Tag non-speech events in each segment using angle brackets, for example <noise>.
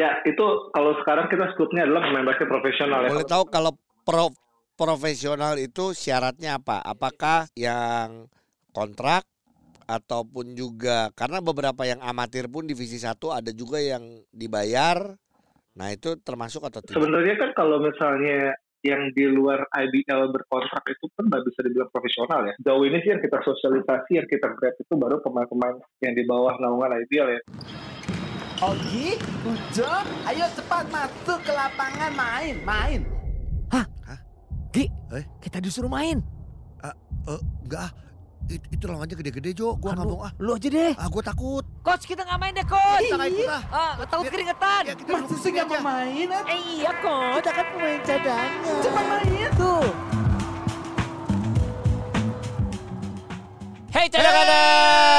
Ya, itu kalau sekarang kita skupnya adalah pemain basket profesional ya. Boleh tahu kalau pro profesional itu syaratnya apa? Apakah yang kontrak ataupun juga karena beberapa yang amatir pun divisi satu ada juga yang dibayar. Nah, itu termasuk atau tidak? Sebenarnya kan kalau misalnya yang di luar IBL berkontrak itu kan nggak bisa dibilang profesional ya. Jauh ini sih yang kita sosialisasi, yang kita grab itu baru pemain-pemain yang di bawah naungan IBL ya. Ogi, Ujo, ayo cepat masuk ke lapangan main, main. Hah? Hah? Gi, Eh? kita disuruh main. Eh, enggak ah. It- itu lawannya gede-gede, Jo. Gua nggak mau ah. Lu aja deh. Ah, gua takut. Coach, kita nggak main deh, coach. Kita nggak ikut ah. Ah, takut Ya- keringetan. Ya, kita duduk sih nggak mau main? ah? Eh, iya, coach. Kita kan pemain cadangan. Cepat main. Tuh. Hey cadanganers, Hey!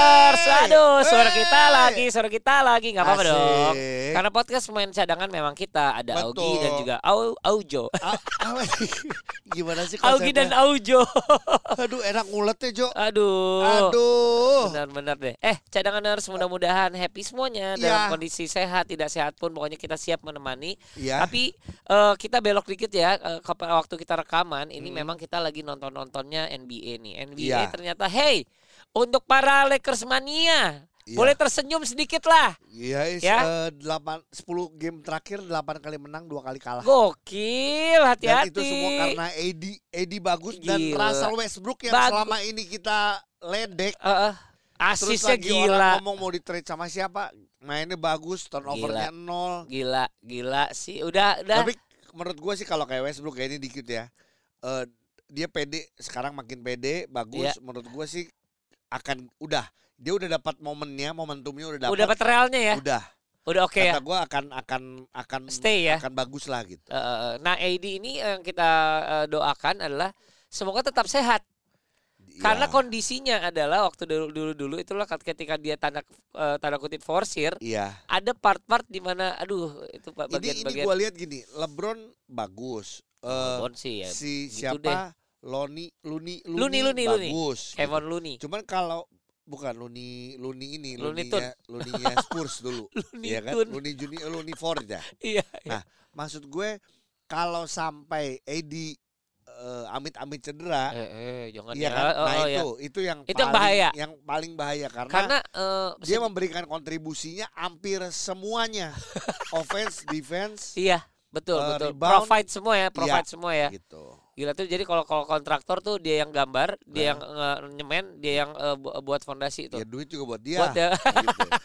Aduh suara kita lagi, suara kita lagi, nggak apa-apa dong. Karena podcast pemain cadangan memang kita ada Augie Betul. dan juga Au Aujo, ah, <laughs> Gimana sih Augie dan konsepnya? Aujo. <laughs> Aduh, enak nguletnya, Jo. Aduh. Aduh. Benar-benar deh. Eh, cadanganers mudah-mudahan happy semuanya Iya. dalam kondisi sehat, tidak sehat pun pokoknya kita siap menemani. Iya. Tapi eh, kita belok dikit ya ke waktu kita rekaman ini Hmm. memang kita lagi nonton-nontonnya NBA nih. NBA Iya. ternyata hey, untuk para Lakers mania Iya. boleh tersenyum sedikit lah. Iya, Ya. eh, delapan, 10 game terakhir 8 kali menang, 2 kali kalah. Gokil, Dan hati-hati. itu semua karena Edi Edi bagus dan Gila. Russell Westbrook yang Bagus. selama ini kita ledek. Eh, Terus asisnya lagi orang gila. ngomong mau di trade sama siapa, mainnya bagus, turnovernya nol. Gila, gila sih. Udah, udah. Tapi menurut gua sih kalau kayak Westbrook kayak ini dikit ya. eh, dia pede sekarang makin pede, bagus. Iya. Menurut gua sih akan udah dia udah dapat momennya, momentumnya udah dapat. udah dapat realnya ya. Udah. Udah oke ya. Kata gua akan akan akan Stay ya. akan bagus lah gitu. Eh. nah, AD ini yang kita eh, doakan adalah semoga tetap sehat. Karena Iya. kondisinya adalah waktu dulu dulu dulu itulah ket- ketika dia tanda eh, tanda kutip forsir, Iya. ada part-part di mana aduh itu pak Ini ini bagian-bagian gua lihat gini, LeBron bagus. Eh, LeBron sih ya. si gitu siapa? Loni, Luni, Luni, Luni, Luni. bagus. gitu. Kevin Looney. Cuman kalau bukan Luni, Luni ini, Looney Luninya, Luninya <laughs> Spurs dulu, Looney Iya kan? Tune. Luni Junior, Luni Ford ya. <laughs> Iya. Nah, Maksud gue kalau sampai Edi eh, amit-amit cedera, Eh, eh, jangan iya ya. kan? Oh, nah oh, itu, ya. itu yang Itu yang paling, bahaya. yang paling bahaya karena, Karena eh, dia memberikan kontribusinya hampir semuanya, <laughs> offense, defense, iya betul eh, betul. rebound. Provide semua ya, provide semua ya. gitu. Gila tuh jadi kalau kalau kontraktor tuh dia yang gambar, dia Nah. yang eh, nyemen, dia yang bu- buat fondasi itu. Ya duit juga buat dia. Buat ya. gitu. <laughs>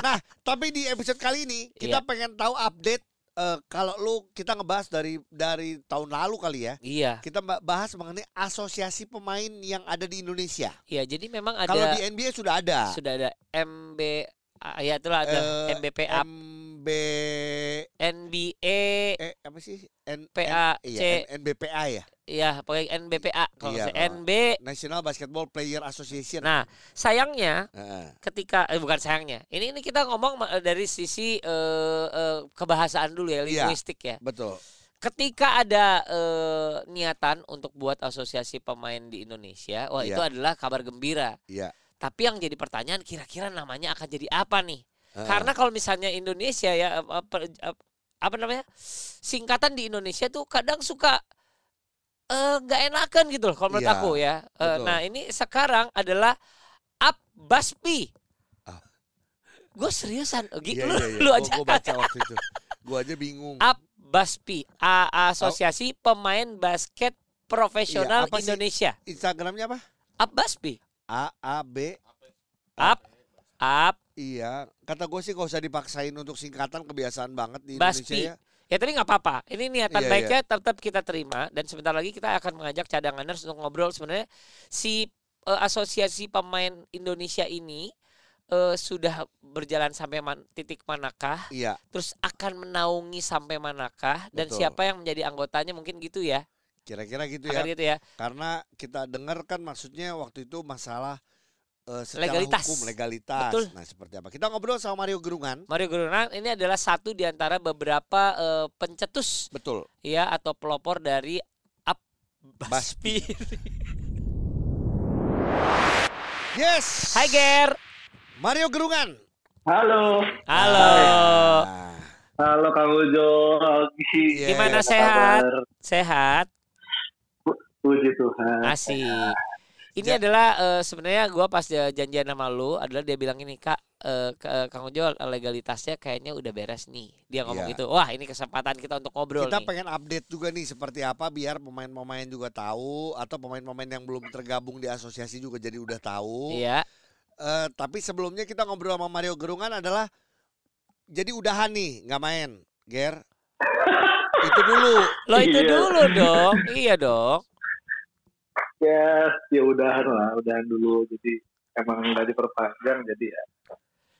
Nah, tapi di episode kali ini kita Iya. pengen tahu update eh, kalau lu kita ngebahas dari dari tahun lalu kali ya. Iya. Kita ba- bahas mengenai asosiasi pemain yang ada di Indonesia. Iya, jadi memang ada Kalau di NBA sudah ada. sudah ada MB ah, ya itulah ada Eh, MBPA, MB NBA, eh apa sih? N, PA, N- C. iya, N- NBPA ya. Ya pokoknya NBPA kalau Iya, NB. National Basketball Player Association. Nah, sayangnya Heeh. ketika eh, bukan sayangnya. Ini ini kita ngomong ma- dari sisi eh, eh, kebahasaan dulu ya, Iya. linguistik ya. betul. Ketika ada eh, niatan untuk buat asosiasi pemain di Indonesia, wah Iya. itu adalah kabar gembira. Iya. Tapi yang jadi pertanyaan kira-kira namanya akan jadi apa nih? Heeh. Karena kalau misalnya Indonesia ya apa, apa, apa namanya? Singkatan di Indonesia tuh kadang suka eh, nggak enakan gitu loh kalau menurut Iya, aku ya. Betul. nah, ini sekarang adalah Abbaspi. Ah. Gue seriusan, Gi, Iya, lu, iya, iya. lu aja gua baca waktu itu. Gua aja bingung. Abbaspi, A- Asosiasi Pemain Basket Profesional Iya, apa sih? Indonesia. Instagramnya apa? Abbaspi. A A B Up, up, Iya, kata gue sih gak usah dipaksain untuk singkatan kebiasaan banget di Baspi. Indonesia ya. Ya tapi nggak apa-apa. Ini niatan Iya, baiknya tetap kita terima dan sebentar lagi kita akan mengajak cadanganers untuk ngobrol sebenarnya si eh, asosiasi pemain Indonesia ini eh, sudah berjalan sampai man- titik manakah, Iya, terus akan menaungi sampai manakah dan Betul. siapa yang menjadi anggotanya mungkin gitu ya. kira-kira gitu Akan ya. gitu ya. Karena kita dengar kan maksudnya waktu itu masalah eh, secara Legalitas. hukum legalitas. Betul. Nah, seperti apa? Kita ngobrol sama Mario Gerungan. Mario Gurunan ini adalah satu di antara beberapa eh, pencetus Betul. ya atau pelopor dari Baspi. Abbaspi. <laughs> Yes. Hai Ger. Mario Gerungan. Halo. Halo. Nah, Halo Kang Ujo, Gimana sehat? Sehat, Puji Tuhan. asik. Ini Ja- adalah eh, sebenarnya gua pas dia janjian sama lu adalah dia bilang ini kak eh, ke- Kang Ujo legalitasnya kayaknya udah beres nih. Dia ngomong Iya. gitu. Wah ini kesempatan kita untuk ngobrol Kita nih. pengen update juga nih seperti apa biar pemain-pemain juga tahu atau pemain-pemain yang belum tergabung di asosiasi juga jadi udah tahu. Iya. Eh, tapi sebelumnya kita ngobrol sama Mario Gerungan adalah jadi udahan nih nggak main, Ger. <laughs> Itu dulu. Lo itu Iya. dulu dong. Iya dong. Ya, ya udahan lah, udahan dulu. Jadi emang nggak diperpanjang, jadi ya.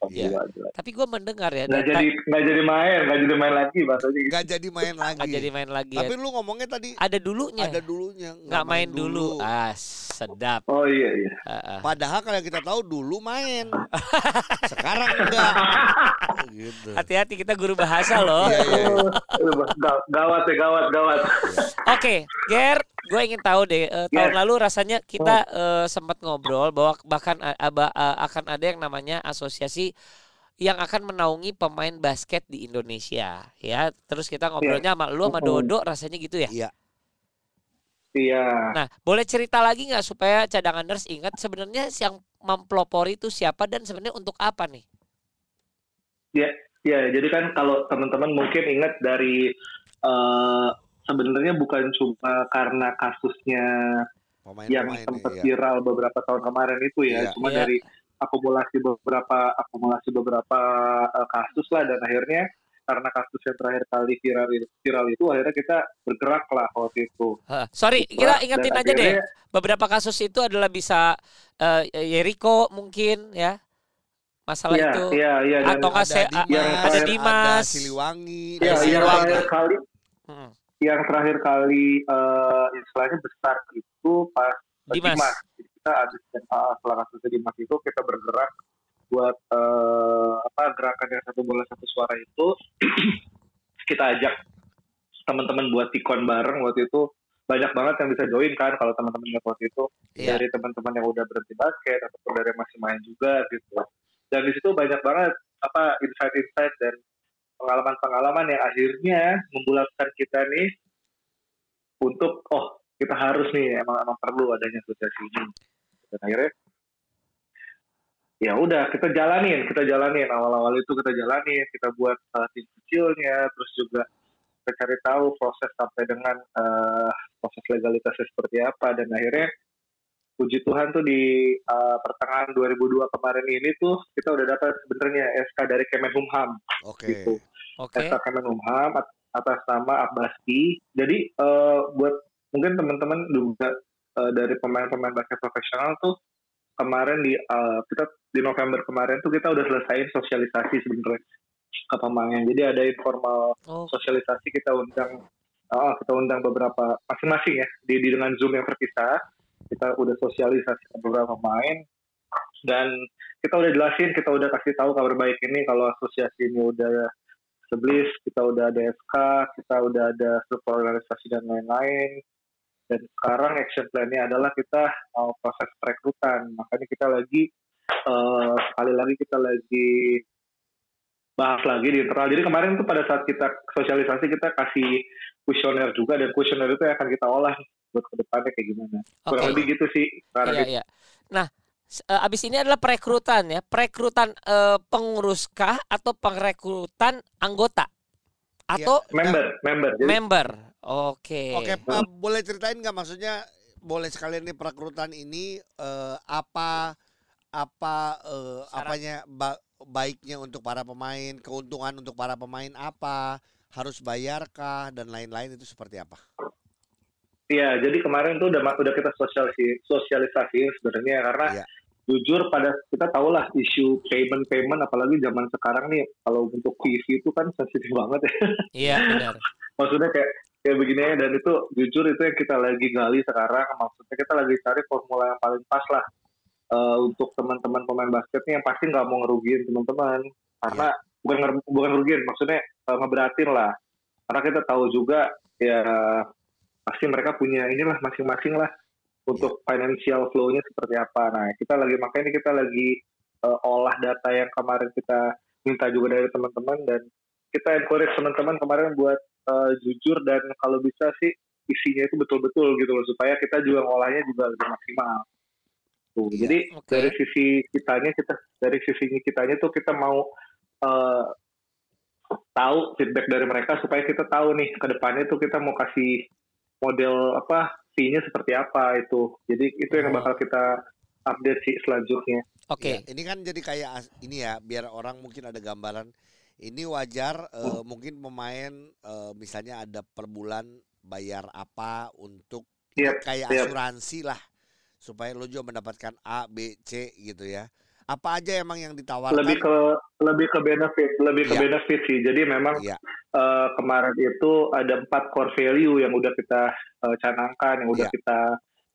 Iya. Aja. Tapi gue mendengar ya. Nggak jadi nggak jadi main, nggak jadi main lagi bahasanya gitu. Nggak jadi main lagi. nggak jadi main lagi. ya. Tapi lu ngomongnya tadi Ada dulunya. ada dulunya nggak main dulu. Ah sedap. Oh iya iya. Ah, ah. Padahal kalau kita tahu dulu main. <laughs> Sekarang enggak. <laughs> gitu. Hati-hati kita guru bahasa loh. Iya, iya. Gaw- Gawat ya, gawat, gawat. Oke, Ger, gue ingin tahu deh. eh, tahun lalu rasanya kita eh, sempat ngobrol bahwa bahkan a- aba- a- akan ada yang namanya asosiasi yang akan menaungi pemain basket di Indonesia, ya. Terus kita ngobrolnya sama lu sama. Dodo, rasanya gitu ya. Iya. Iya. Nah, boleh cerita lagi nggak supaya cadanganers ingat sebenarnya yang mempelopori itu siapa dan sebenarnya untuk apa nih? Ya, jadi kan kalau teman-teman mungkin ingat dari eh, sebenarnya bukan cuma karena kasusnya yang Pemain-pemain sempat iya. viral beberapa tahun kemarin itu ya, Iya. cuma Iya. dari akumulasi beberapa akumulasi beberapa eh, kasus lah dan akhirnya karena kasus yang terakhir kali viral viral itu akhirnya kita bergerak lah waktu itu. Hah, Sorry, Bergerak, kita dan ingetin aja deh. akhirnya- Beberapa kasus itu adalah bisa eh, Yeriko mungkin ya. Masalah Iya, itu. iya, iya dan Atau nggak se- Dimas, yang ada terakhir- Dimas. ada Siliwangi, ya, ada yang terakhir kali Mm, yang terakhir kali eh, istilahnya besar itu pas Dimas. Dimas. Jadi kita habis ah, setelah kasus Dimas itu kita bergerak buat eh, apa gerakan yang satu bola satu suara itu <clears throat> kita ajak teman-teman buat tikon bareng waktu itu banyak banget yang bisa join kan kalau teman-teman waktu itu Iya. dari teman-teman yang udah berhenti basket ataupun dari yang masih main juga gitu dan di situ banyak banget apa insight-insight dan pengalaman-pengalaman yang akhirnya membulatkan kita nih untuk oh kita harus nih emang emang perlu adanya asosiasi ini. Dan akhirnya ya udah kita jalanin kita jalanin. Awal-awal itu kita jalanin kita buat uh, tim kecilnya terus juga kita cari tahu proses sampai dengan uh, proses legalitasnya seperti apa. Dan akhirnya puji Tuhan tuh di uh, pertengahan 2002 kemarin ini tuh kita udah dapat sebenarnya SK dari Kemenkumham Oke. gitu Oke. SK Kemenkumham at- atas nama Abbasi. Jadi eh, buat mungkin teman-teman juga eh, dari pemain-pemain basket profesional tuh kemarin di eh, kita di November kemarin tuh kita udah selesaiin sosialisasi sebenarnya ke pemain. Jadi ada informal Oh, sosialisasi kita undang ah, kita undang beberapa masing-masing ya di, di dengan Zoom yang terpisah. Kita udah sosialisasi ke beberapa pemain dan kita udah jelasin, kita udah kasih tahu kabar baik ini kalau asosiasi ini udah seblis, kita udah ada SK, kita udah ada struktur organisasi dan lain-lain. Dan sekarang action plan-nya adalah kita mau proses perekrutan. Makanya kita lagi eh, sekali lagi kita lagi bahas lagi di internal. Jadi kemarin tuh pada saat kita sosialisasi kita kasih kuesioner juga dan kuesioner itu akan kita olah buat ke depannya kayak gimana. Kurang Oke. lebih gitu sih Iya, iya. Nah, eh, abis ini adalah perekrutan ya. Perekrutan eh, penguruskah atau perekrutan anggota? Atau member, member. Jadi member? Oke. Oke, Pak, boleh ceritain nggak maksudnya boleh sekalian nih perekrutan ini eh, apa apa eh, apanya ba- baiknya untuk para pemain, keuntungan untuk para pemain apa, harus bayarkah dan lain-lain itu seperti apa? Iya, jadi kemarin tuh udah udah kita sosialisasi sosialisasi sebenarnya karena Iya. jujur pada kita tahu lah isu payment payment apalagi zaman sekarang nih kalau untuk TV itu kan sensitif banget ya. Iya, benar. <laughs> Maksudnya kayak kayak begini ya, dan itu jujur itu yang kita lagi gali sekarang maksudnya kita lagi cari formula yang paling pas lah eh, untuk teman-teman pemain basket nih yang pasti nggak mau ngerugiin teman-teman karena bukan nger- bukan ngerugiin maksudnya eh, ngeberatin lah karena kita tahu juga ya pasti mereka punya inilah masing-masing lah untuk financial flow-nya seperti apa. Nah, kita lagi makanya ini kita lagi eh, olah data yang kemarin kita minta juga dari teman-teman dan kita encourage teman-teman kemarin buat uh, jujur dan kalau bisa sih isinya itu betul-betul gitu loh supaya kita juga ngolahnya juga lebih maksimal. Tuh, Iya, jadi oke. dari sisi kitanya kita dari sisi kitanya tuh kita mau uh, tahu feedback dari mereka supaya kita tahu nih ke depannya tuh kita mau kasih model apa fee-nya seperti apa itu. Jadi itu yang Oh. bakal kita update sih selanjutnya. Oke. Ya, ini kan jadi kayak as- ini ya biar orang mungkin ada gambaran. Ini wajar eh, mungkin pemain eh, misalnya ada per bulan bayar apa untuk Yep, kayak yep. asuransi lah supaya lo juga mendapatkan A, B, C gitu ya. Apa aja emang yang ditawarkan? Lebih ke lebih ke benefit, lebih ke Iya. benefit sih. Jadi memang Iya. eh, kemarin itu ada empat core value yang udah kita eh, canangkan, yang udah Iya. kita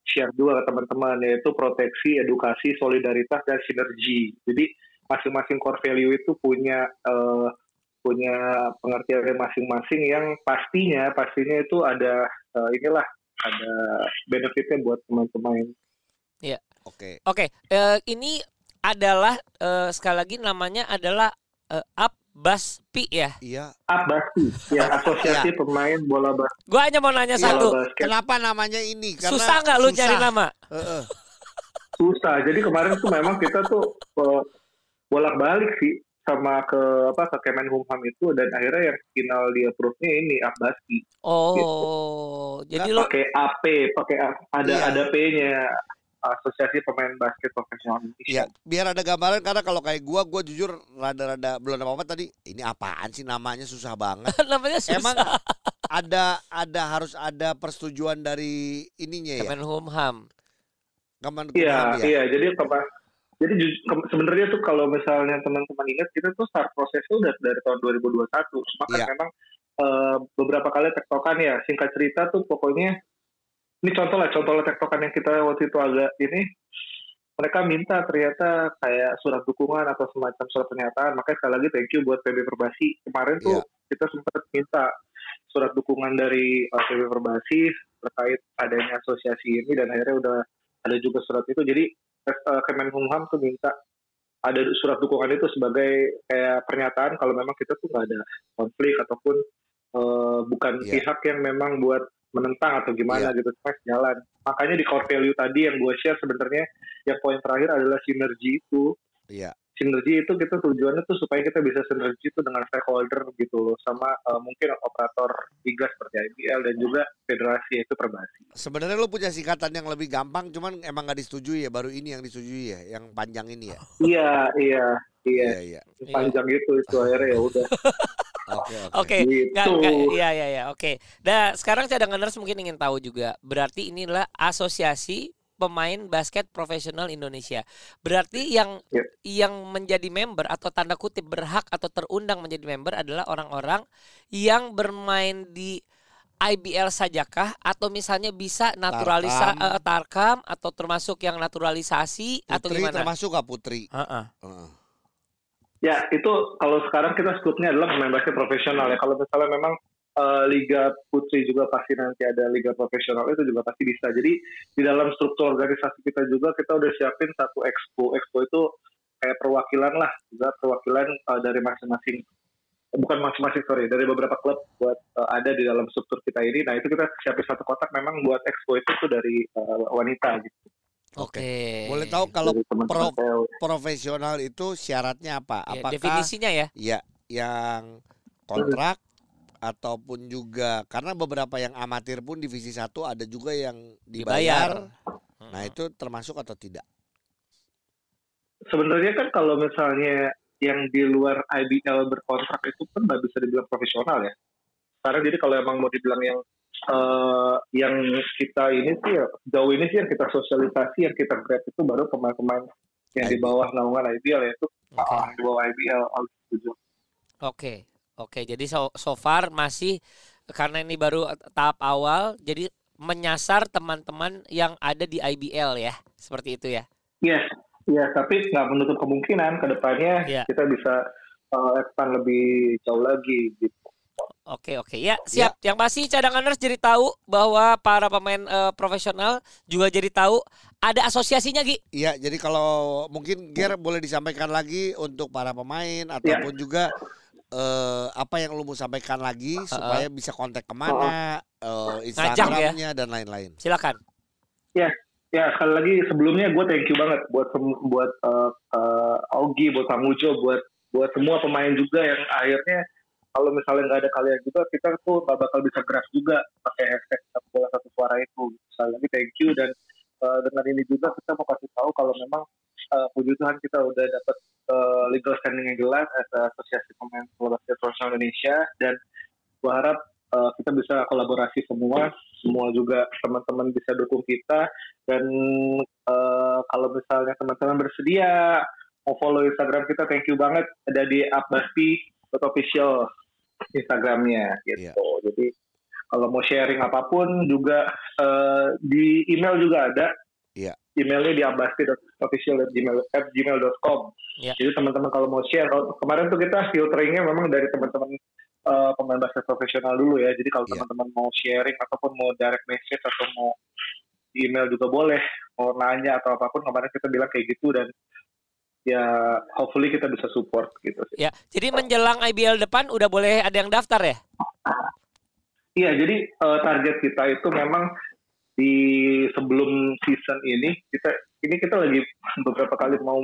share juga ke teman-teman yaitu proteksi, edukasi, solidaritas dan sinergi. Jadi masing-masing core value itu punya eh, punya pengertian masing-masing yang pastinya pastinya itu ada eh, inilah ada benefitnya buat teman-teman. Oke. Oke, eh, ini adalah eh, sekali lagi namanya adalah eh, Abbaspi ya. Iya. Ya Asosiasi Pemain Bola Basket. Gua hanya mau nanya Bola satu. basket. Kenapa namanya ini? Karena Susah nggak lu susah. cari nama? Heeh. susah. Jadi kemarin tuh memang kita tuh eh, bolak-balik sih sama ke apa ke Kemenkumham itu dan akhirnya yang final di approve-nya ini Abbasi. Oh, jadi lu Pakai AP, pakai ada Iya. ada P-nya Asosiasi Pemain Basket Profesional Iya, Indonesia. biar ada gambaran karena kalau kayak gua gua jujur rada-rada belum apa-apa tadi. Ini apaan sih namanya susah banget. <laughs> namanya susah. Emang ada ada harus ada persetujuan dari ininya ya. Kemenkumham. Kemenkumham Iya, ya. iya. Jadi kema- jadi sebenarnya tuh kalau misalnya teman-teman ingat kita tuh start prosesnya udah dari tahun 2021. Cuma kan Iya. memang eh, beberapa kali tektokan ya. Singkat cerita tuh pokoknya ini contoh lah contoh lah tektokan yang kita waktu itu agak ini mereka minta ternyata kayak surat dukungan atau semacam surat pernyataan. Makanya sekali lagi thank you buat PB Perbasi. Kemarin tuh Iya. kita sempat minta surat dukungan dari uh, PB Perbasi terkait adanya asosiasi ini dan akhirnya udah ada juga surat itu. Jadi uh, Kemenkumham tuh minta ada surat dukungan itu sebagai kayak pernyataan kalau memang kita tuh nggak ada konflik ataupun uh, bukan Iya. pihak yang memang buat menentang atau gimana gitu, cuma jalan. Makanya di core value tadi yang gue share sebenarnya yang poin terakhir adalah sinergi itu Iya. Sinergi itu kita tujuannya tuh supaya kita bisa sinergi itu dengan stakeholder gitu loh sama uh, mungkin operator liga seperti IBL dan juga federasi itu perbasi. Sebenarnya lu punya singkatan yang lebih gampang cuman emang nggak disetujui ya, baru ini yang disetujui ya, yang panjang ini ya. <laughs> Iya iya iya Iya, iya. panjang itu itu akhirnya ya udah <laughs> Oke, oke. Oke, gitu. iya iya iya, oke. Nah, sekarang cadanganers mungkin ingin tahu juga. Berarti inilah asosiasi pemain basket profesional Indonesia. Berarti yang Yep. yang menjadi member atau tanda kutip berhak atau terundang menjadi member adalah orang-orang yang bermain di IBL sajakah atau misalnya bisa naturalisa Tarkam. eh, tarkam atau termasuk yang naturalisasi atau Putri gimana? termasuk gak Putri? Heeh. Heeh. Ya itu kalau sekarang kita skupnya adalah pemain basket profesional ya. Kalau misalnya memang eh, liga putri juga pasti nanti ada liga profesional itu juga pasti bisa. Jadi di dalam struktur organisasi kita juga kita udah siapin satu expo. Expo itu kayak perwakilan lah, juga perwakilan eh, dari masing-masing bukan masing-masing sorry dari beberapa klub buat eh, ada di dalam struktur kita ini. Nah itu kita siapin satu kotak memang buat expo itu tuh dari eh, wanita gitu. Oke. Boleh tahu kalau pro- profesional itu syaratnya apa? Ya, Apakah definisinya ya? Iya, yang kontrak ataupun juga karena beberapa yang amatir pun divisi satu ada juga yang dibayar. Nah, itu termasuk atau tidak? sebenarnya kan kalau misalnya yang di luar IBL berkontrak itu kan nggak bisa dibilang profesional ya. Sekarang jadi kalau emang mau dibilang yang eh, yang kita ini sih ya, jauh ini sih yang kita sosialisasi yang kita grab itu baru pemain-pemain yang di bawah naungan IBL yaitu Oke. orang di bawah IBL harus setuju. Oke. Jadi so, so far masih karena ini baru tahap awal, jadi menyasar teman-teman yang ada di IBL ya, seperti itu ya. Yes, ya tapi nggak menutup kemungkinan ke depannya Iya. kita bisa eh, expand lebih jauh lagi gitu. Oke, oke. Ya, siap. Yang pasti cadanganers jadi tahu bahwa para pemain eh, profesional juga jadi tahu ada asosiasinya, Gi. Iya, jadi kalau mungkin Ger boleh disampaikan lagi untuk para pemain ataupun juga eh, apa yang lu mau sampaikan lagi supaya bisa kontak ke mana, eh, Ngajak ya. Instagramnya dan lain-lain. Silakan. Ya sekali lagi sebelumnya gue thank you banget buat buat uh, uh, Augie, buat Kang Ujo, buat buat semua pemain juga yang akhirnya kalau misalnya nggak ada kalian juga kita tuh nggak bakal bisa gerak juga pakai hashtag bola satu suara itu. Sekali lagi thank you dan uh, dengan ini juga kita mau kasih tahu kalau memang uh, puji Tuhan kita udah dapat uh, legal standing yang jelas as asosiasi pemain bola basket profesional Indonesia dan gue harap uh, kita bisa kolaborasi semua semua juga teman-teman bisa dukung kita dan eh, kalau misalnya teman-teman bersedia mau follow Instagram kita thank you banget. Ada di @basti.official Instagramnya gitu. Jadi kalau mau sharing apa pun juga eh, di email juga ada Iya. emailnya di abasti.official@gmail.com Iya. jadi teman-teman kalau mau share kalau- kemarin tuh kita filteringnya memang dari teman-teman eh, pemain basket profesional dulu ya jadi kalau Iya. teman-teman mau sharing ataupun mau direct message atau mau di email juga boleh mau nanya atau apa pun kemarin kita bilang kayak gitu dan ya hopefully kita bisa support gitu sih. Ya, jadi menjelang IBL depan udah boleh ada yang daftar ya? Iya jadi eh, target kita itu memang di sebelum season ini kita ini kita lagi beberapa kali mau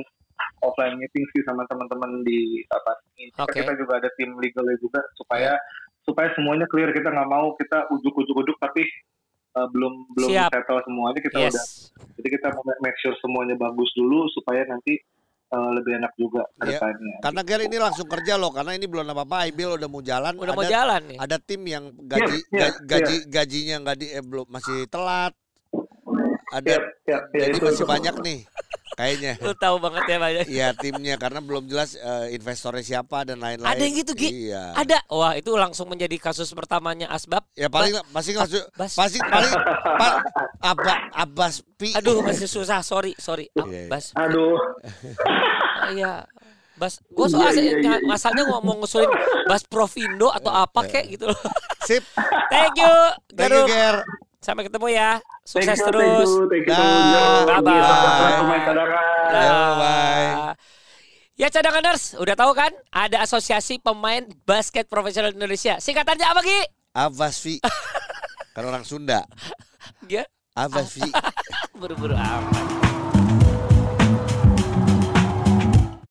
offline meeting sih sama teman-teman di apa ini. Oke. Kita juga ada tim legalnya juga supaya supaya semuanya clear kita nggak mau kita ujuk-ujuk-ujuk tapi eh, belum belum Siap. settle semuanya kita udah Yes. Jadi kita mau make sure semuanya bagus dulu supaya nanti uh, lebih enak juga ke Iya. depannya. Karena Ger ini langsung kerja loh, karena ini belum apa-apa. IBL udah mau jalan. Udah ada, mau jalan nih. Ada tim yang gaji Iya, iya, ga- gaji gajinya nggak di eh, belum masih telat. Ada Siap, siap, ya, jadi itu- masih itu. banyak nih kayaknya. Lu tahu banget ya banyak. Iya timnya karena belum jelas eh, investornya siapa dan lain-lain. Ada yang gitu, Gi? Iya. Ada. Wah, itu langsung menjadi kasus pertamanya Asbab. Ya paling pasti langsung Bas. pasti paling pa, apa Abbas Pi. Aduh, masih susah. Sorry, sorry. Iya, iya. Bas. Aduh, Oh, iya. Bas, gue Iya, soalnya iya, iya. masalahnya ngomong ngusulin Bas Provindo atau apa kek gitu loh. Sip. Thank you, Thank you. Ger. Sampai ketemu ya. thank Sukses you, terus. Thank you, thank you. Ya, bye. Ya cadanganers, udah tahu kan? Ada Asosiasi Pemain Basket Profesional Indonesia. Singkatannya apa Ki? Pi. <laughs> Kan orang Sunda. Ya, Abbas Pi. <laughs> buru-buru amat.